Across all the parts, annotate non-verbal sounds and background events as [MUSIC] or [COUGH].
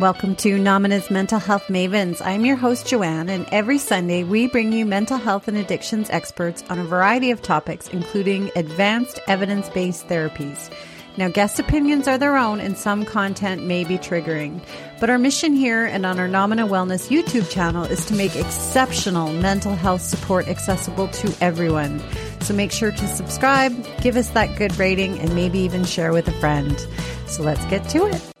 Welcome to Nomina's Mental Health Mavens. I'm your host, Joanne, and every Sunday we bring you mental health and addictions experts on a variety of topics, including advanced evidence based therapies. Now, guest opinions are their own, and some content may be triggering. But our mission here and on our Nomina Wellness YouTube channel is to make exceptional mental health support accessible to everyone. So make sure to subscribe, give us that good rating, and maybe even share with a friend. So let's get to it.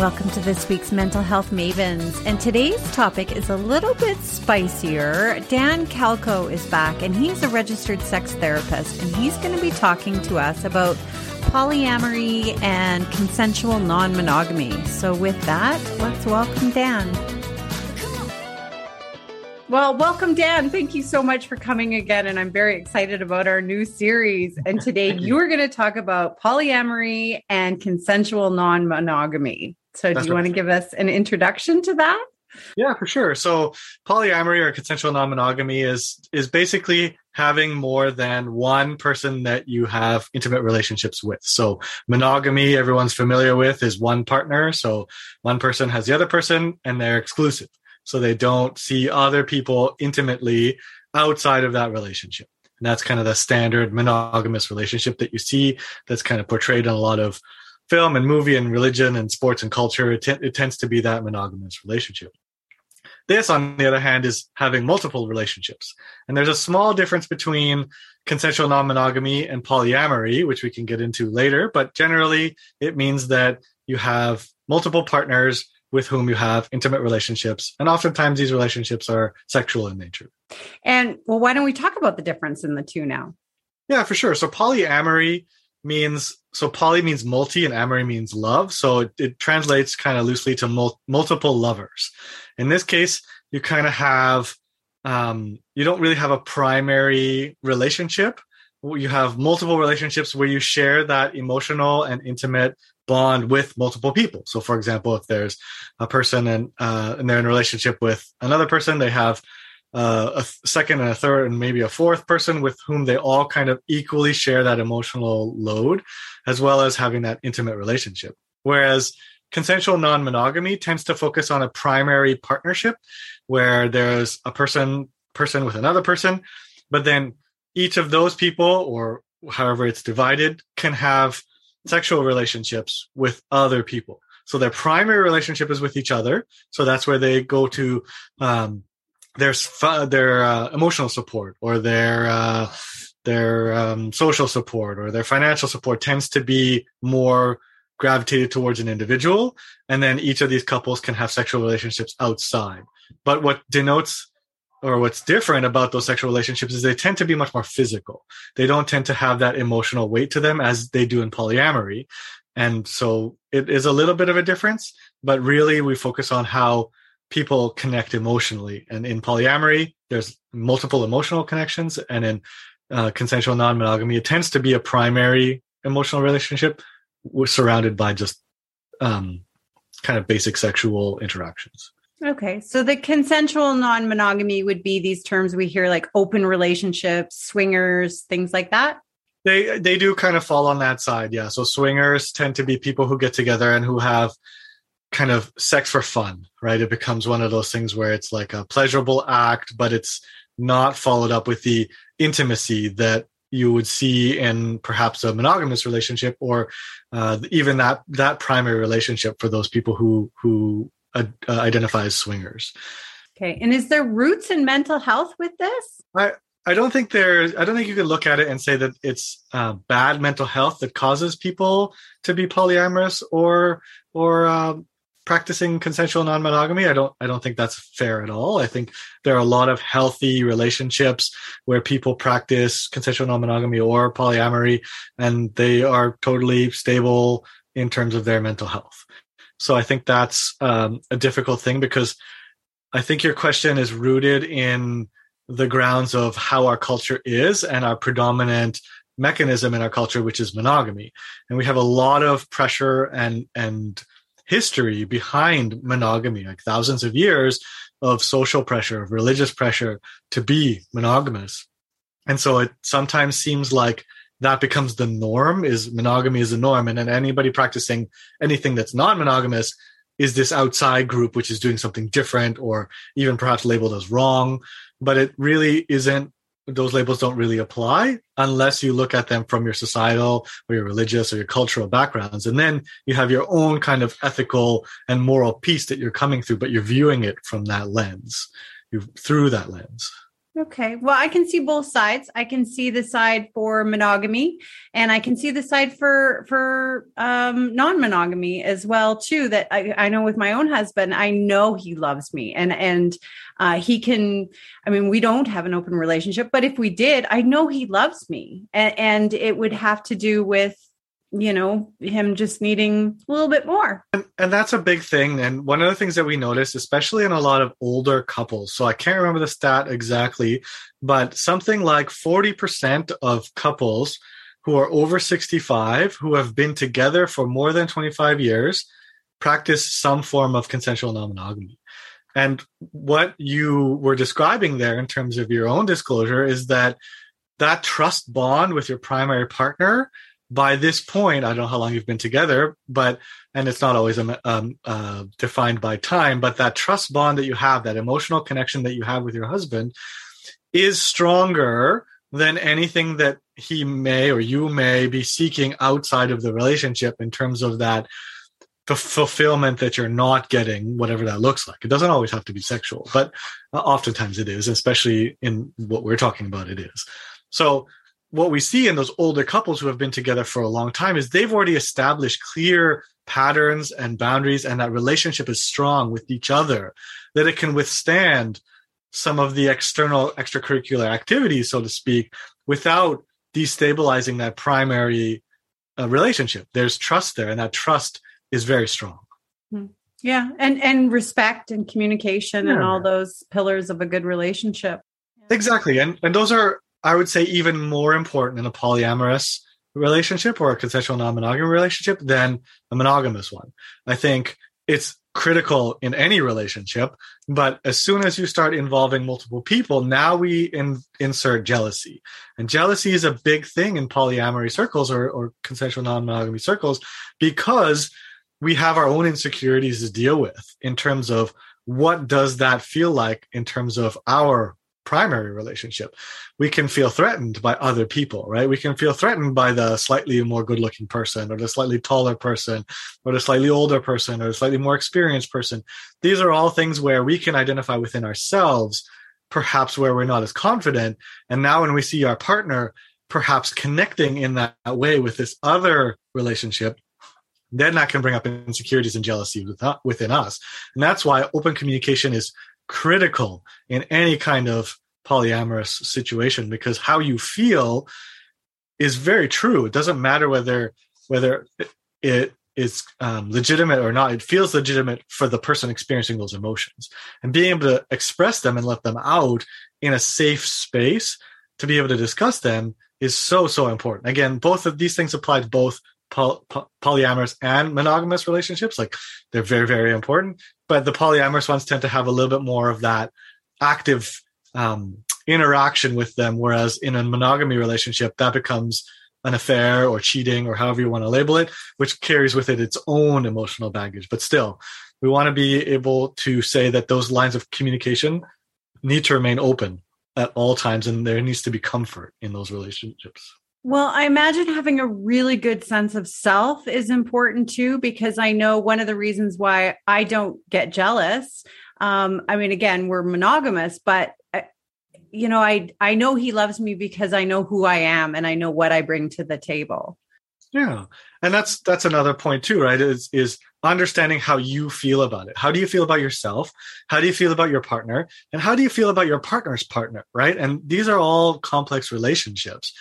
Welcome to this week's Mental Health Mavens. And today's topic is a little bit spicier. Dan Klco is back, and he's a registered sex therapist, and he's going to be talking to us about polyamory and consensual non monogamy. So, with that, let's welcome Dan. Well, welcome, Dan. Thank you so much for coming again. And I'm very excited about our new series. And today [LAUGHS] you are going to talk about polyamory and consensual non monogamy. So, That's do you want to give us an introduction to that? Yeah, for sure. So, polyamory or consensual non-monogamy is is basically having more than one person that you have intimate relationships with. So, monogamy everyone's familiar with is one partner, so one person has the other person and they're exclusive. So they don't see other people intimately outside of that relationship. And that's kind of the standard monogamous relationship that you see that's kind of portrayed in a lot of film and movie and religion and sports and culture, it, t- it tends to be that monogamous relationship. This, on the other hand, is having multiple relationships. And there's a small difference between consensual non monogamy and polyamory, which we can get into later. But generally, it means that you have multiple partners with whom you have intimate relationships. And oftentimes, these relationships are sexual in nature. And well, why don't we talk about the difference in the two now? Yeah, for sure. So, polyamory means so poly means multi and amory means love. So it, it translates kind of loosely to mul- multiple lovers. In this case you kind of have um, you don't really have a primary relationship. You have multiple relationships where you share that emotional and intimate bond with multiple people. So for example if there's a person and uh, and they're in a relationship with another person they have uh, a second and a third and maybe a fourth person with whom they all kind of equally share that emotional load as well as having that intimate relationship. Whereas consensual non-monogamy tends to focus on a primary partnership where there's a person person with another person but then each of those people or however it's divided can have sexual relationships with other people. So their primary relationship is with each other. So that's where they go to um, their their uh, emotional support or their uh, their um, social support or their financial support tends to be more gravitated towards an individual, and then each of these couples can have sexual relationships outside. But what denotes or what's different about those sexual relationships is they tend to be much more physical. They don't tend to have that emotional weight to them as they do in polyamory. And so it is a little bit of a difference, but really we focus on how people connect emotionally. And in polyamory, there's multiple emotional connections. And in uh, consensual non monogamy, it tends to be a primary emotional relationship surrounded by just um, kind of basic sexual interactions. Okay. So the consensual non monogamy would be these terms we hear like open relationships, swingers, things like that. They they do kind of fall on that side, yeah. So swingers tend to be people who get together and who have kind of sex for fun, right? It becomes one of those things where it's like a pleasurable act, but it's not followed up with the intimacy that you would see in perhaps a monogamous relationship or uh, even that that primary relationship for those people who who uh, identify as swingers. Okay, and is there roots in mental health with this? I I don't think there. I don't think you can look at it and say that it's uh, bad mental health that causes people to be polyamorous or or um, practicing consensual non-monogamy i don't i don't think that's fair at all. I think there are a lot of healthy relationships where people practice consensual non-monogamy or polyamory and they are totally stable in terms of their mental health. So i think that's um, a difficult thing because i think your question is rooted in the grounds of how our culture is and our predominant mechanism in our culture which is monogamy. And we have a lot of pressure and and history behind monogamy, like thousands of years of social pressure, of religious pressure to be monogamous. And so it sometimes seems like that becomes the norm is monogamy is the norm. And then anybody practicing anything that's non monogamous is this outside group which is doing something different or even perhaps labeled as wrong. But it really isn't those labels don't really apply unless you look at them from your societal or your religious or your cultural backgrounds. And then you have your own kind of ethical and moral piece that you're coming through, but you're viewing it from that lens, you through that lens. Okay. Well, I can see both sides. I can see the side for monogamy and I can see the side for for um non-monogamy as well too that I, I know with my own husband, I know he loves me and and uh he can I mean, we don't have an open relationship, but if we did, I know he loves me. And, and it would have to do with you know him just needing a little bit more. And, and, that's a big thing. And one of the things that we noticed especially in a lot of older couples so i can't remember the stat exactly but something like 40% of couples who are over 65 who have been together for more than 25 years practice some form of consensual non-monogamy. And what you were describing there in terms of your own disclosure is that that trust bond with your primary partner by this point, I don't know how long you've been together, but and it's not always um, um, uh, defined by time, but that trust bond that you have, that emotional connection that you have with your husband, is stronger than anything that he may or you may be seeking outside of the relationship in terms of that f- fulfillment that you're not getting, whatever that looks like. It doesn't always have to be sexual, but uh, oftentimes it is, especially in what we're talking about. It is. So what we see in those older couples who have been together for a long time is they've already established clear patterns and boundaries and that relationship is strong with each other that it can withstand some of the external extracurricular activities so to speak without destabilizing that primary uh, relationship there's trust there and that trust is very strong hmm. yeah and and respect and communication yeah. and all those pillars of a good relationship exactly and and those are I would say even more important in a polyamorous relationship or a consensual non-monogamy relationship than a monogamous one. I think it's critical in any relationship, but as soon as you start involving multiple people, now we in, insert jealousy. And jealousy is a big thing in polyamory circles or, or consensual non-monogamy circles because we have our own insecurities to deal with in terms of what does that feel like in terms of our primary relationship. We can feel threatened by other people, right? We can feel threatened by the slightly more good looking person or the slightly taller person or the slightly older person or the slightly more experienced person. These are all things where we can identify within ourselves, perhaps where we're not as confident. And now when we see our partner perhaps connecting in that way with this other relationship, then that can bring up insecurities and jealousy uh, within us. And that's why open communication is critical in any kind of polyamorous situation because how you feel is very true. It doesn't matter whether whether it is um, legitimate or not. It feels legitimate for the person experiencing those emotions, and being able to express them and let them out in a safe space to be able to discuss them is so so important. Again, both of these things apply to both poly- polyamorous and monogamous relationships. Like they're very very important but the polyamorous ones tend to have a little bit more of that active um, interaction with them whereas in a monogamy relationship that becomes an affair or cheating or however you want to label it which carries with it its own emotional baggage but still we want to be able to say that those lines of communication need to remain open at all times and there needs to be comfort in those relationships well, I imagine having a really good sense of self is important too, because I know one of the reasons why I don't get jealous. Um, I mean, again, we're monogamous, but uh, you know, I I know he loves me because I know who I am and I know what I bring to the table. Yeah. And that's that's another point too, right? Is is understanding how you feel about it. How do you feel about yourself? How do you feel about your partner? And how do you feel about your partner's partner, right? And these are all complex relationships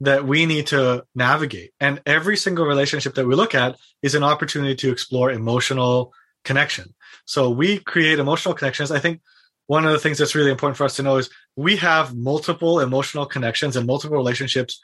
that we need to navigate. And every single relationship that we look at is an opportunity to explore emotional connection. So we create emotional connections. I think one of the things that's really important for us to know is we have multiple emotional connections and multiple relationships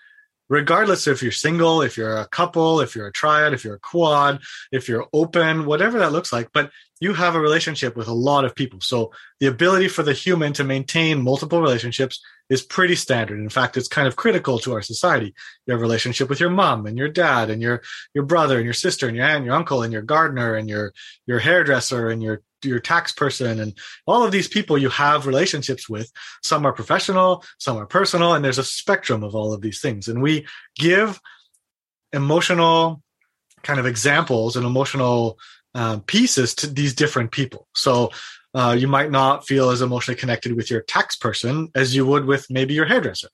regardless if you're single, if you're a couple, if you're a triad, if you're a quad, if you're open, whatever that looks like. But you have a relationship with a lot of people. So the ability for the human to maintain multiple relationships is pretty standard. In fact, it's kind of critical to our society. You have a relationship with your mom and your dad and your your brother and your sister and your aunt your uncle and your gardener and your your hairdresser and your your tax person and all of these people you have relationships with. Some are professional some are personal and there's a spectrum of all of these things. And we give emotional kind of examples and emotional um, pieces to these different people. So uh, you might not feel as emotionally connected with your tax person as you would with maybe your hairdresser.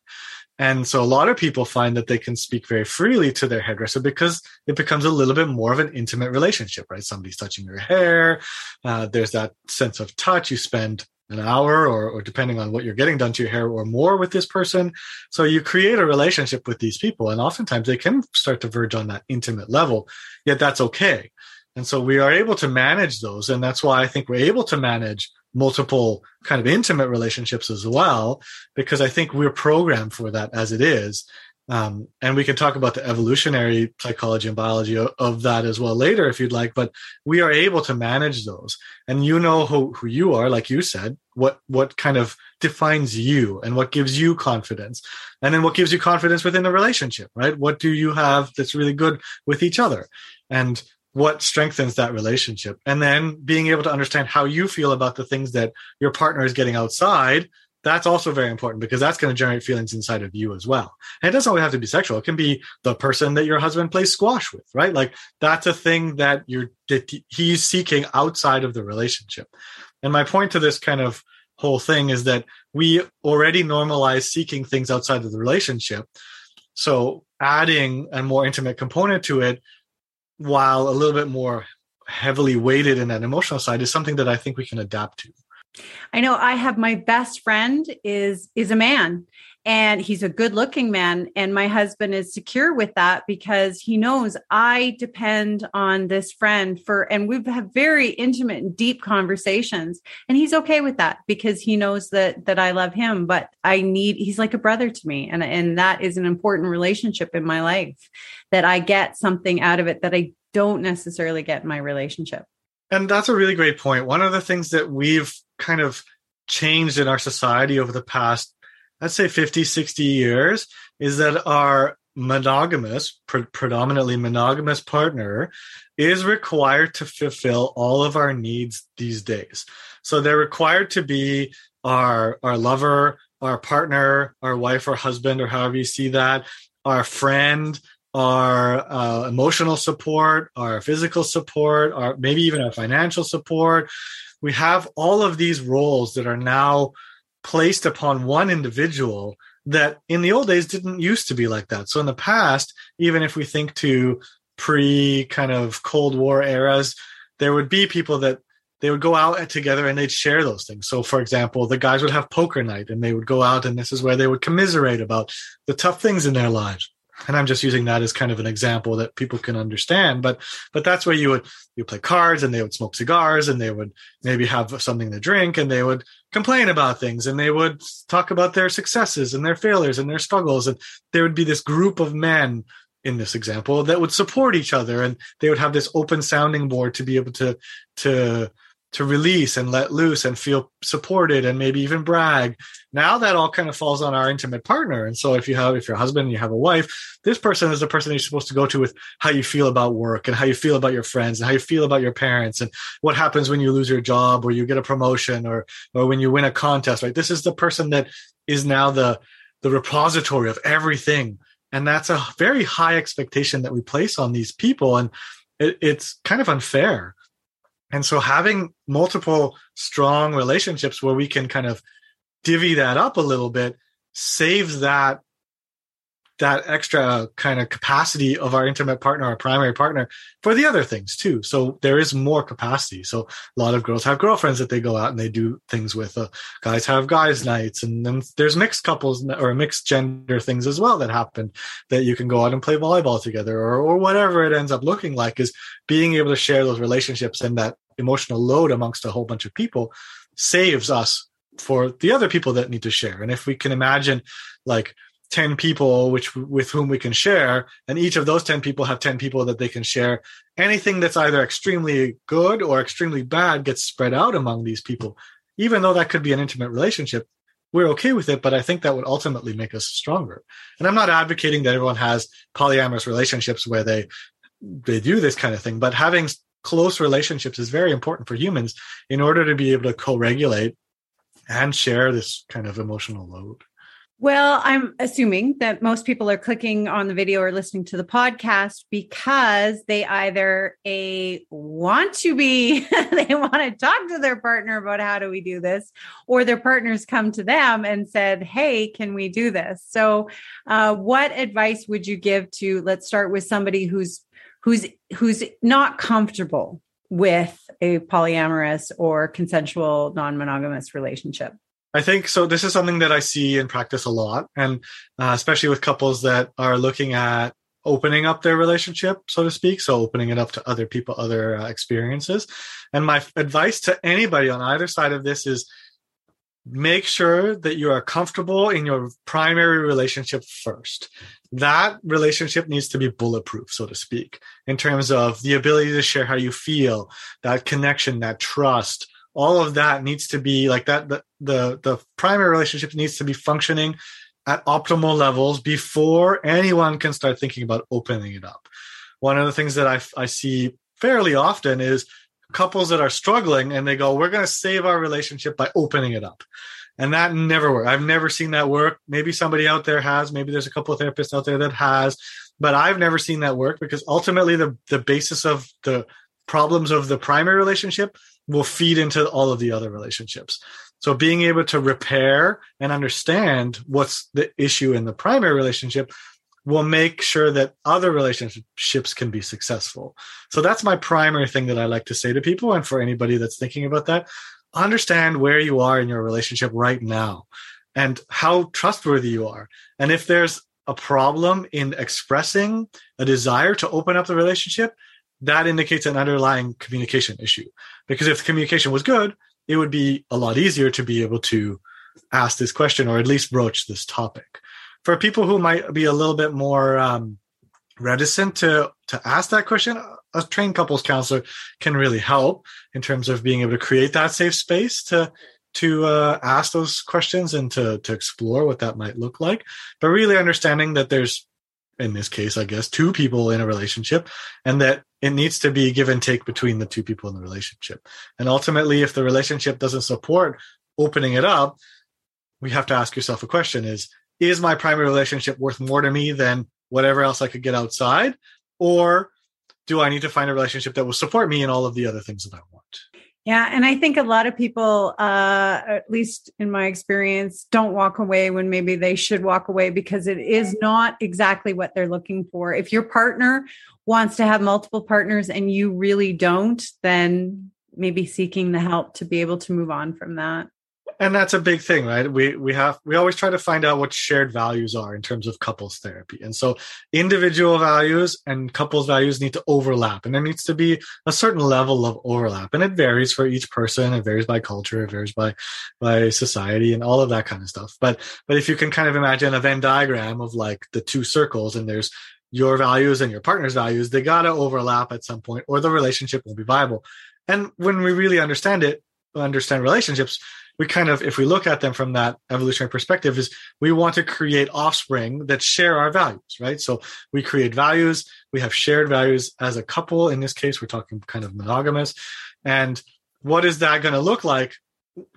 And so a lot of people find that they can speak very freely to their hairdresser because it becomes a little bit more of an intimate relationship, right? Somebody's touching your hair. Uh, there's that sense of touch. You spend an hour or, or depending on what you're getting done to your hair or more with this person. So you create a relationship with these people and oftentimes they can start to verge on that intimate level, yet that's okay. And so we are able to manage those. And that's why I think we're able to manage multiple kind of intimate relationships as well, because I think we're programmed for that as it is. Um, and we can talk about the evolutionary psychology and biology of, of, that as well later if you'd like but we are able to manage those. And you know who, who you are like you said what what kind of defines you and what gives you confidence. And then what gives you confidence within the relationship right? What do you have that's really good with each other? And what strengthens that relationship. And then being able to understand how you feel about the things that your partner is getting outside that's also very important because that's going to generate feelings inside of you as well. And it doesn't always have to be sexual. It can be the person that your husband plays squash with right? Like that's a thing that you're that he's seeking outside of the relationship. And my point to this kind of whole thing is that we already normalize seeking things outside of the relationship. So adding a more intimate component to it while a little bit more heavily weighted in that emotional side is something that I think we can adapt to. I know I have my best friend is is a man and he's a good looking man and my husband is secure with that because he knows i depend on this friend for and we've had very intimate and deep conversations and he's okay with that because he knows that that i love him but i need he's like a brother to me and and that is an important relationship in my life that i get something out of it that i don't necessarily get in my relationship. And that's a really great point. One of the things that we've kind of changed in our society over the past I'd say 50, 60 years is that our monogamous, pre- predominantly monogamous partner is required to fulfill all of our needs these days. So they're required to be our, our lover, our partner, our wife or husband, or however you see that, our friend, our uh, emotional support, our physical support, our maybe even our financial support. We have all of these roles that are now placed upon one individual that in the old days didn't used to be like that. So in the past, even if we think to pre kind of Cold War eras, there would be people that they would go out together and they'd share those things. So, for example, the guys would have poker night and they would go out and this is where they would commiserate about the tough things in their lives and i'm just using that as kind of an example that people can understand but but that's where you would you play cards and they would smoke cigars and they would maybe have something to drink and they would complain about things and they would talk about their successes and their failures and their struggles. And there would be this group of men in this example that would support each other and they would have this open sounding board to be able to to to release and let loose and feel supported and maybe even brag. Now that all kind of falls on our intimate partner. And so if you have, if your husband and you have a wife, this person is the person you're supposed to go to with how you feel about work and how you feel about your friends and how you feel about your parents and what happens when you lose your job or you get a promotion or, or when you win a contest, right? This is the person that is now the, the repository of everything. And that's a very high expectation that we place on these people. And it, it's kind of unfair and so having multiple strong relationships where we can kind of divvy that up a little bit saves that that extra kind of capacity of our intimate partner, our primary partner for the other things too. So there is more capacity. So a lot of girls have girlfriends that they go out and they do things with. Uh, guys have guys nights and then there's mixed couples or mixed gender things as well that happen that you can go out and play volleyball together or, or whatever it ends up looking like is being able to share those relationships and that emotional load amongst a whole bunch of people saves us for the other people that need to share. And if we can imagine like 10 people which with whom we can share and each of those 10 people have 10 people that they can share. Anything that's either extremely good or extremely bad gets spread out among these people. Even though that could be an intimate relationship we're okay with it but i think that would ultimately make us stronger. And i'm not advocating that everyone has polyamorous relationships where they they do this kind of thing but having close relationships is very important for humans in order to be able to co-regulate and share this kind of emotional load well, I'm assuming that most people are clicking on the video or listening to the podcast because they either a want to be [LAUGHS] they want to talk to their partner about how do we do this or their partners come to them and said, "Hey, can we do this?" So, uh, what advice would you give to let's start with somebody who's who's who's not comfortable with a polyamorous or consensual non-monogamous relationship? I think so. This is something that I see in practice a lot, and uh, especially with couples that are looking at opening up their relationship, so to speak. So opening it up to other people, other uh, experiences. And my advice to anybody on either side of this is make sure that you are comfortable in your primary relationship first. That relationship needs to be bulletproof, so to speak, in terms of the ability to share how you feel, that connection, that trust, all of that needs to be like that the, the the primary relationship needs to be functioning at optimal levels before anyone can start thinking about opening it up. One of the things that i, I see fairly often is couples that are struggling and they go we're going to save our relationship by opening it up. And that never works i've never seen that work. Maybe somebody out there has. Maybe there's a couple of therapists out there that has. But i've never seen that work because ultimately the the basis of the problems of the primary relationship will feed into all of the other relationships. So being able to repair and understand what's the issue in the primary relationship will make sure that other relationships can be successful. So that's my primary thing that I like to say to people. And for anybody that's thinking about that, understand where you are in your relationship right now and how trustworthy you are. And if there's a problem in expressing a desire to open up the relationship, that indicates an underlying communication issue. Because if the communication was good, it would be a lot easier to be able to ask this question or at least broach this topic. For people who might be a little bit more um, reticent to to ask that question, a trained couples counselor can really help in terms of being able to create that safe space to to uh, ask those questions and to to explore what that might look like. But really understanding that there's in this case, I guess, two people in a relationship, and that it needs to be give and take between the two people in the relationship. And ultimately, if the relationship doesn't support opening it up, we have to ask yourself a question is, is my primary relationship worth more to me than whatever else I could get outside? Or do I need to find a relationship that will support me in all of the other things that I want? Yeah, and I think a lot of people, uh, at least in my experience, don't walk away when maybe they should walk away because it is not exactly what they're looking for. If your partner wants to have multiple partners and you really don't, then maybe seeking the help to be able to move on from that and that's a big thing right? We we have we always try to find out what shared values are in terms of couples therapy. And so individual values and couples values need to overlap and there needs to be a certain level of overlap and it varies for each person it varies by culture it varies by by society and all of that kind of stuff. But but if you can kind of imagine a venn diagram of like the two circles and there's your values and your partner's values they got to overlap at some point or the relationship will be viable. And when we really understand it understand relationships we kind of if we look at them from that evolutionary perspective is we want to create offspring that share our values right? So we create values we have shared values as a couple. In this case we're talking kind of monogamous. And what is that going to look like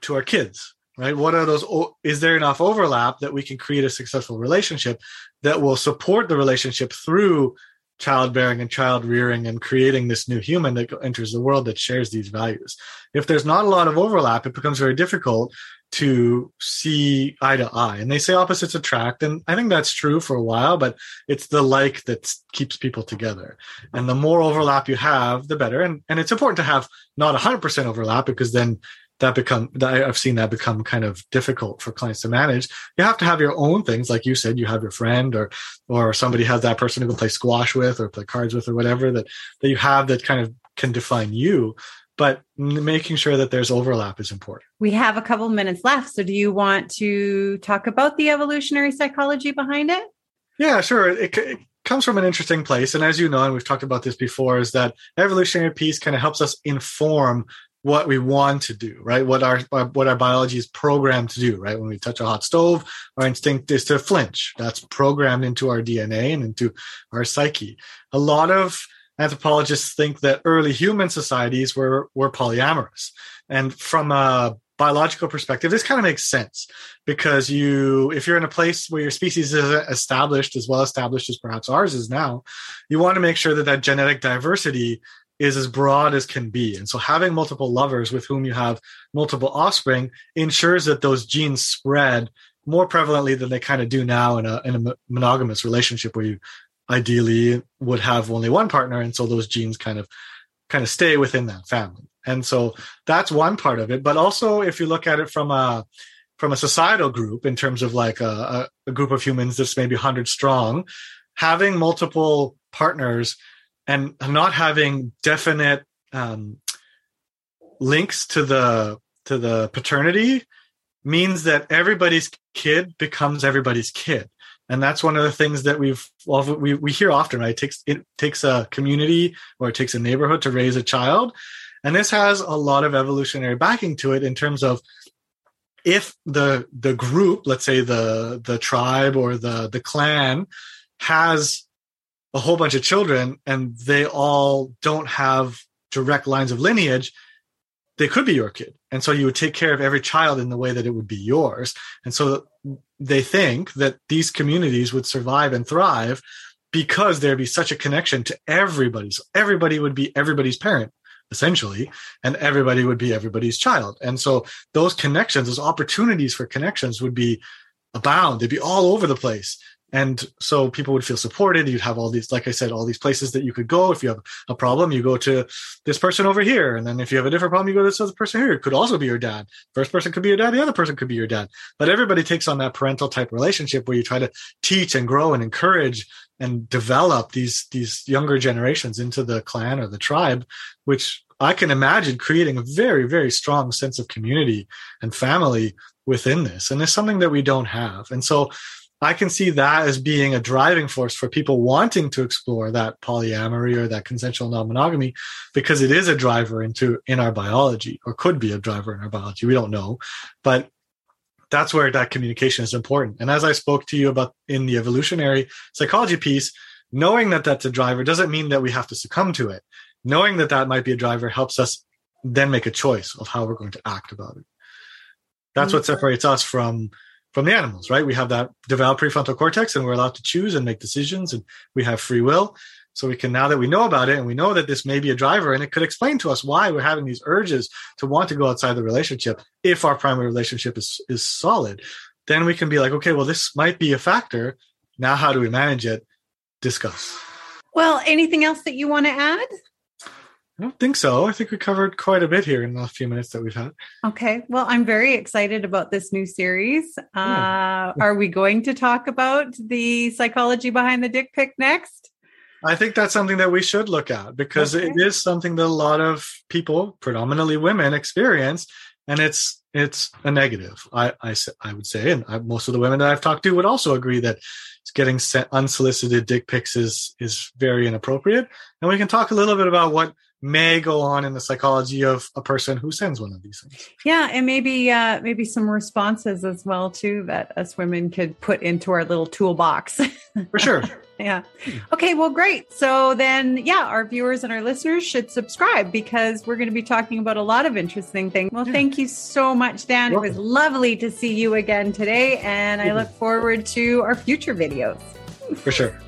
to our kids right? What are those is there enough overlap that we can create a successful relationship that will support the relationship through childbearing and child rearing and creating this new human that enters the world that shares these values. If there's not a lot of overlap, it becomes very difficult to see eye to eye. And they say opposites attract. And I think that's true for a while, but it's the like that keeps people together. And the more overlap you have, the better. And, and it's important to have not 100% overlap because then that become that I've seen that become kind of difficult for clients to manage. You have to have your own things, like you said, you have your friend or or somebody has that person who can play squash with or play cards with or whatever that that you have that kind of can define you. but making sure that there's overlap is important. We have a couple minutes left. So, do you want to talk about the evolutionary psychology behind it? Yeah, sure. It, it comes from an interesting place. And as you know, and we've talked about this before, is that evolutionary piece kind of helps us inform what we want to do, right? What our what our biology is programmed to do, right? When we touch a hot stove, our instinct is to flinch. That's programmed into our DNA and into our psyche. A lot of anthropologists think that early human societies were were polyamorous, and from a biological perspective, this kind of makes sense because you, if you're in a place where your species is established, as well established as perhaps ours is now, you want to make sure that that genetic diversity is as broad as can be. And so having multiple lovers with whom you have multiple offspring ensures that those genes spread more prevalently than they kind of do now in a, in a monogamous relationship where you ideally would have only one partner. And so those genes kind of, kind of stay within that family. And so that's one part of it. But also, if you look at it from a from a societal group, in terms of like a, a group of humans that's maybe hundred strong, having multiple partners and not having definite um, links to the to the paternity means that everybody's kid becomes everybody's kid. And that's one of the things that we've we, we hear often right? It takes it takes a community or it takes a neighborhood to raise a child. And this has a lot of evolutionary backing to it in terms of if the the group, let's say the the tribe or the the clan has a whole bunch of children and they all don't have direct lines of lineage, they could be your kid. And so you would take care of every child in the way that it would be yours. And so they think that these communities would survive and thrive because there'd be such a connection to everybody's. Everybody would be everybody's parent essentially, and everybody would be everybody's child. And so those connections, those opportunities for connections would be abound. They'd be all over the place. And so people would feel supported. You'd have all these, like I said, all these places that you could go. If you have a problem, you go to this person over here. And then if you have a different problem, you go to this other person here. It could also be your dad. First person could be your dad. The other person could be your dad. But everybody takes on that parental type relationship where you try to teach and grow and encourage and develop these, these younger generations into the clan or the tribe, which I can imagine creating a very, very strong sense of community and family within this. And it's something that we don't have. And so I can see that as being a driving force for people wanting to explore that polyamory or that consensual non-monogamy because it is a driver into in our biology or could be a driver in our biology. We don't know, but that's where that communication is important. And as I spoke to you about in the evolutionary psychology piece, knowing that that's a driver doesn't mean that we have to succumb to it. Knowing that that might be a driver helps us then make a choice of how we're going to act about it. That's mm-hmm. what separates us from from the animals, right? We have that developed prefrontal cortex and we're allowed to choose and make decisions and we have free will. So we can, now that we know about it and we know that this may be a driver and it could explain to us why we're having these urges to want to go outside the relationship if our primary relationship is, is solid, then we can be like, okay, well, this might be a factor. Now, how do we manage it? Discuss. Well, anything else that you want to add? I don't think so. I think we covered quite a bit here in the last few minutes that we've had. Okay. Well, I'm very excited about this new series. Uh, are we going to talk about the psychology behind the dick pic next? I think that's something that we should look at because okay. it is something that a lot of people, predominantly women, experience, and it's it's a negative. I I, I would say, and I, most of the women that I've talked to would also agree that getting unsolicited dick pics is is very inappropriate. And we can talk a little bit about what may go on in the psychology of a person who sends one of these things. Yeah, and maybe uh, maybe some responses as well too that us women could put into our little toolbox. [LAUGHS] For sure. yeah. Okay, well great. So then yeah, our viewers and our listeners should subscribe because we're going to be talking about a lot of interesting things. Well, yeah. thank you so much Dan. It was lovely to see you again today and I look forward to our future videos. For sure.